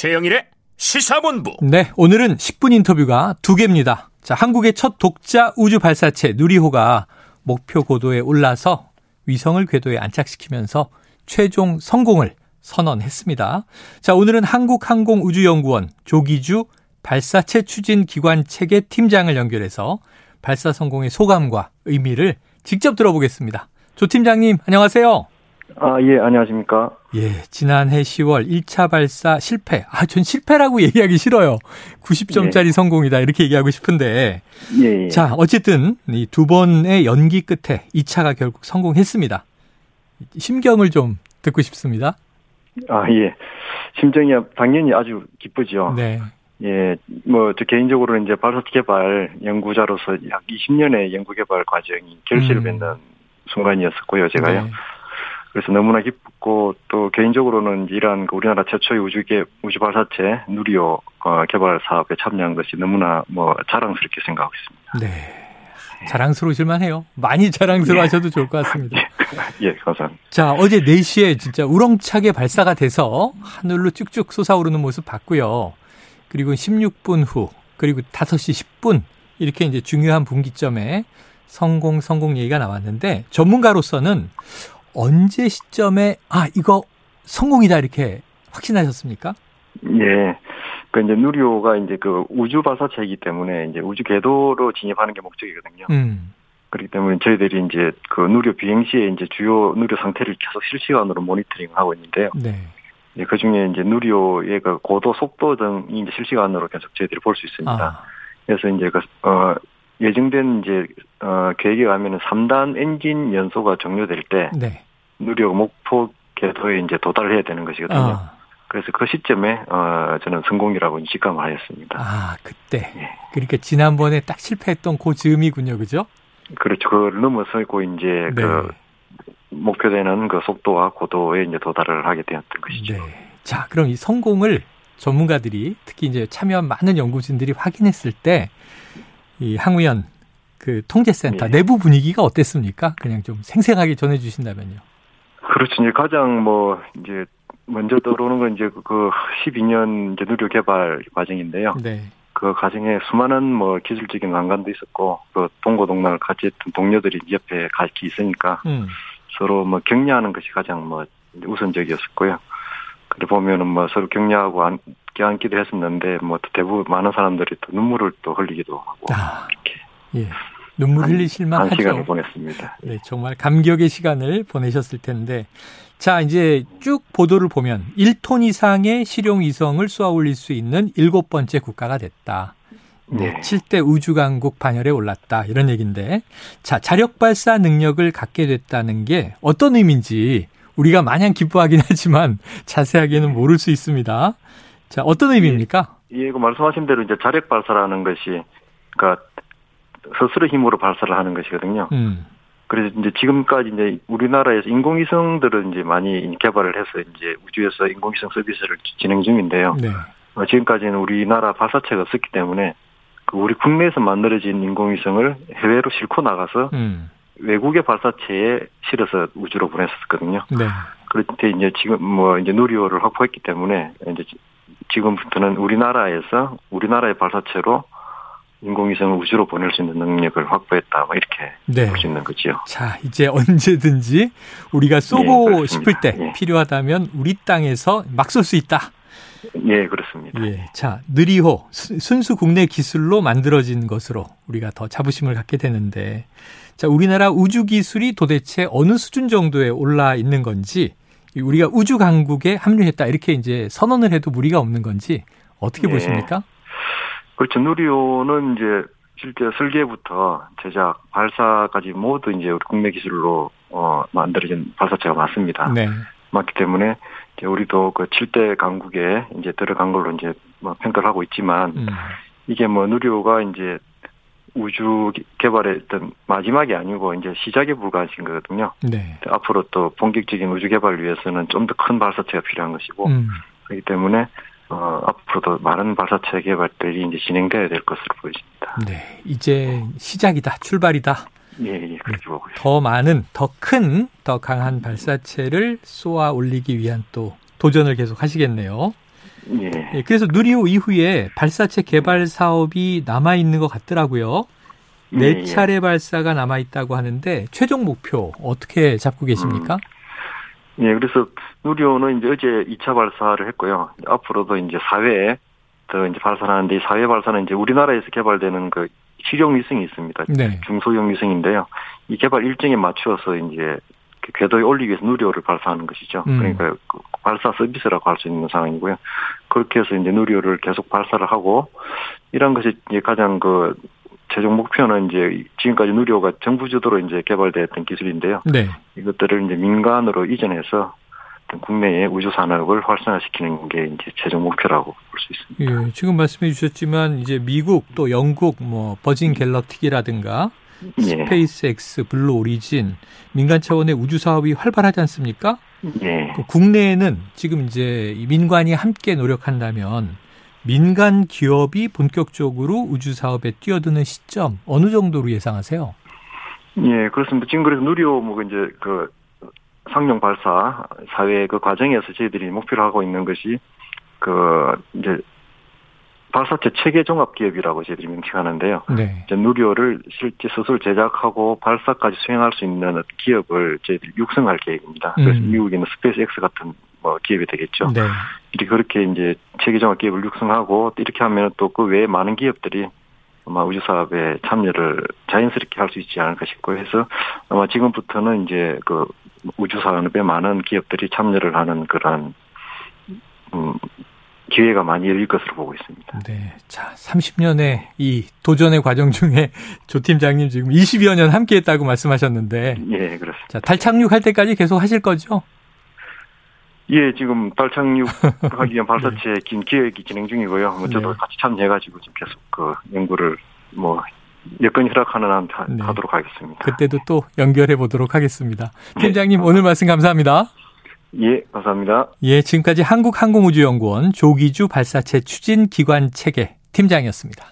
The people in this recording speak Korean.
최영일의 시사본부. 네, 오늘은 10분 인터뷰가 두 개입니다. 자, 한국의 첫 독자 우주 발사체 누리호가 목표 고도에 올라서 위성을 궤도에 안착시키면서 최종 성공을 선언했습니다. 자, 오늘은 한국항공우주연구원 조기주 발사체 추진 기관 체계 팀장을 연결해서 발사 성공의 소감과 의미를 직접 들어보겠습니다. 조 팀장님, 안녕하세요. 아, 예, 안녕하십니까. 예, 지난해 10월 1차 발사 실패. 아, 전 실패라고 얘기하기 싫어요. 90점짜리 예. 성공이다. 이렇게 얘기하고 싶은데. 예, 예. 자, 어쨌든 이 두 번의 연기 끝에 2차가 결국 성공했습니다. 심경을 좀 듣고 싶습니다. 아, 예. 심정이 당연히 아주 기쁘죠. 네. 예, 뭐, 저 개인적으로 이제 발사 개발 연구자로서 약 20년의 연구 개발 과정이 결실을 음. 맺는 순간이었었고요, 제가요. 네. 그래서 너무나 기쁘고 또 개인적으로는 이러한 그 우리나라 최초의 우주계 우주 발사체 누리호 어, 개발 사업에 참여한 것이 너무나 뭐 자랑스럽게 생각하고 있습니다. 네. 자랑스러우실 만 해요. 많이 자랑스러워하셔도 예. 좋을 것 같습니다. 예, 감사합니다. 자, 어제 4시에 진짜 우렁차게 발사가 돼서 하늘로 쭉쭉 솟아오르는 모습 봤고요. 그리고 16분 후, 그리고 5시 10분 이렇게 이제 중요한 분기점에 성공 성공 얘기가 나왔는데 전문가로서는 언제 시점에 아 이거 성공이다 이렇게 확신하셨습니까? 예. 그 이제 누리호가 이제 그 우주 발사체이기 때문에 이제 우주 궤도로 진입하는 게 목적이거든요. 음. 그렇기 때문에 저희들이 이제 그 누리호 비행 시에 이제 주요 누리호 상태를 계속 실시간으로 모니터링하고 있는데요. 네. 예, 그 중에 이제 누리호의 그 고도, 속도 등이 이제 실시간으로 계속 저희들이 볼 수 있습니다. 아. 그래서 이제 그, 어, 예정된 이제 어 계획에 가면은 3단 엔진 연소가 종료될 때 네. 누리호 목포 궤도에 이제 도달을 해야 되는 것이거든요. 아. 그래서 그 시점에 어 저는 성공이라고 직감을 하였습니다. 아 그때. 예. 그러니까 지난번에 딱 실패했던 그 즈음이군요, 그죠? 그렇죠. 그걸 넘어서고 이제 네. 그 목표되는 그 속도와 고도에 이제 도달을 하게 되었던 것이죠. 네. 자, 그럼 이 성공을 전문가들이 특히 이제 참여한 많은 연구진들이 확인했을 때 이 항우연 그 통제센터 네. 내부 분위기가 어땠습니까? 그냥 좀 생생하게 전해 주신다면요. 그렇죠. 이제 가장 뭐 이제 먼저 들어오는 건 이제 그 12년 이제 누력 개발 과정인데요. 네. 그 과정에 수많은 뭐 기술적인 난관도 있었고 그 동고동락을 같이 했던 동료들이 옆에 같이 있으니까 음. 서로 뭐 격려하는 것이 가장 뭐 우선적이었었고요. 그래 보면은 뭐 서로 격려하고 안기 앉기도 했었는데 뭐 대부분 많은 사람들이 또 눈물을 또 흘리기도 하고 아, 이렇게 예. 눈물 흘리실 만하죠. 시간을 보냈습니다. 네, 정말 감격의 시간을 보내셨을 텐데 자 이제 쭉 보도를 보면 1톤 이상의 실용 위성을 쏘아 올릴 수 있는 일곱 번째 국가가 됐다. 네. 7대 우주강국 반열에 올랐다. 이런 얘기인데. 자, 자력 발사 능력을 갖게 됐다는 게 어떤 의미인지 우리가 마냥 기뻐하긴 하지만 자세하게는 모를 수 있습니다. 자, 어떤 의미입니까? 예, 예 그 말씀하신 대로 이제 자력 발사라는 것이 그러니까 스스로 힘으로 발사를 하는 것이거든요. 음. 그래서 이제 지금까지 이제 우리나라에서 인공위성들은 이제 많이 개발을 해서 이제 우주에서 인공위성 서비스를 진행 중인데요. 네. 어, 지금까지는 우리나라 발사체가 없었기 때문에 그 우리 국내에서 만들어진 인공위성을 해외로 싣고 나가서 음. 외국의 발사체에 실어서 우주로 보냈었거든요. 네. 때 이제 지금 뭐 이제 누리호를 확보했기 때문에 이제 지금부터는 우리나라에서 우리나라의 발사체로 인공위성을 우주로 보낼 수 있는 능력을 확보했다. 뭐 이렇게 네. 볼수 있는 거죠. 자, 이제 언제든지 우리가 쏘고 예, 싶을 때 예. 필요하다면 우리 땅에서 막 쏠 수 있다. 예, 그렇습니다. 예. 자, 느리호 순수 국내 기술로 만들어진 것으로 우리가 더 자부심을 갖게 되는데 자, 우리나라 우주 기술이 도대체 어느 수준 정도에 올라 있는 건지 우리가 우주 강국에 합류했다 이렇게 이제 선언을 해도 무리가 없는 건지 어떻게 예. 보십니까? 그렇죠. 누리호는 이제 실제 설계부터 제작, 발사까지 모두 이제 우리 국내 기술로 어 만들어진 발사체가 맞습니다. 네. 맞기 때문에 이제 우리도 그 7대 강국에 이제 들어간 걸로 이제 뭐 평가를 하고 있지만 음. 이게 뭐 누리호가 이제 우주 개발의 어떤 마지막이 아니고 이제 시작에 불과하신 거거든요. 네. 앞으로 또 본격적인 우주 개발을 위해서는 좀 더 큰 발사체가 필요한 것이고 음. 그렇기 때문에 어, 앞으로도 많은 발사체 개발들이 이제 진행돼야 될 것으로 보여집니다. 네, 이제 시작이다, 출발이다. 더 많은, 더 큰, 더 강한 발사체를 쏘아 올리기 위한 또 도전을 계속 하시겠네요. 예. 예. 그래서 누리호 이후에 발사체 개발 사업이 남아 있는 것 같더라고요. 네 예, 예. 차례 발사가 남아 있다고 하는데 최종 목표 어떻게 잡고 계십니까? 음. 예, 그래서 누리호는 이제 어제 2차 발사를 했고요. 앞으로도 이제 4회 더 이제 발사를 하는데 이 4회 발사는 이제 우리나라에서 개발되는 그 실용 위성이 있습니다. 네. 중소형 위성인데요. 이 개발 일정에 맞추어서 이제 그 궤도에 올리기 위해서 누리호를 발사하는 것이죠. 음. 그러니까 그 발사 서비스라고 할 수 있는 상황이고요. 그렇게 해서 이제 누리호를 계속 발사를 하고 이런 것이 이제 가장 그 최종 목표는 이제 지금까지 누리호가 정부 주도로 이제 개발되었던 기술인데요. 네. 이것들을 이제 민간으로 이전해서 국내의 우주 산업을 활성화시키는 게 이제 최종 목표라고 볼 수 있습니다. 예, 지금 말씀해 주셨지만 이제 미국 또 영국 뭐 버진 갤럭틱이라든가 예. 스페이스X, 블루 오리진 민간 차원의 우주 사업이 활발하지 않습니까? 예. 그 국내에는 지금 이제 민관이 함께 노력한다면 민간 기업이 본격적으로 우주 사업에 뛰어드는 시점 어느 정도로 예상하세요? 예, 그렇습니다. 지금 그래서 누리호 뭐 이제 그 상용 발사 사회 그 과정에서 저희들이 목표로 하고 있는 것이 그 이제 발사체 체계 종합 기업이라고 저희들이 명칭하는데요. 네. 이제 누리호를 실제 스스로 제작하고 발사까지 수행할 수 있는 기업을 저희들이 육성할 계획입니다. 그래서 음. 미국에는 스페이스 X 같은 뭐 기업이 되겠죠. 네. 이렇게 그렇게 이제 체계 종합 기업을 육성하고 이렇게 하면 또 그 외에 많은 기업들이 아마 우주 사업에 참여를 자연스럽게 할 수 있지 않을까 싶고 해서 아마 지금부터는 이제 그 우주 산업에 많은 기업들이 참여를 하는 그런 음, 기회가 많이 열릴 것으로 보고 있습니다. 네. 자, 30년의 이 도전의 과정 중에 조 팀장님 지금 20여 년 함께 했다고 말씀하셨는데. 예, 그렇습니다. 자, 달 착륙할 때까지 계속 하실 거죠? 예, 지금 달 착륙하기 위한 발사체 네. 긴 기획이 진행 중이고요. 뭐 저도 네. 같이 참여해가지고 지금 계속 그 연구를 뭐 여건이 허락하는 한 네. 하도록 하겠습니다. 그때도 또 연결해 보도록 하겠습니다. 팀장님 네. 오늘 말씀 감사합니다. 예, 감사합니다. 예, 지금까지 한국항공우주연구원 조기주 발사체 추진 기관 체계 팀장이었습니다.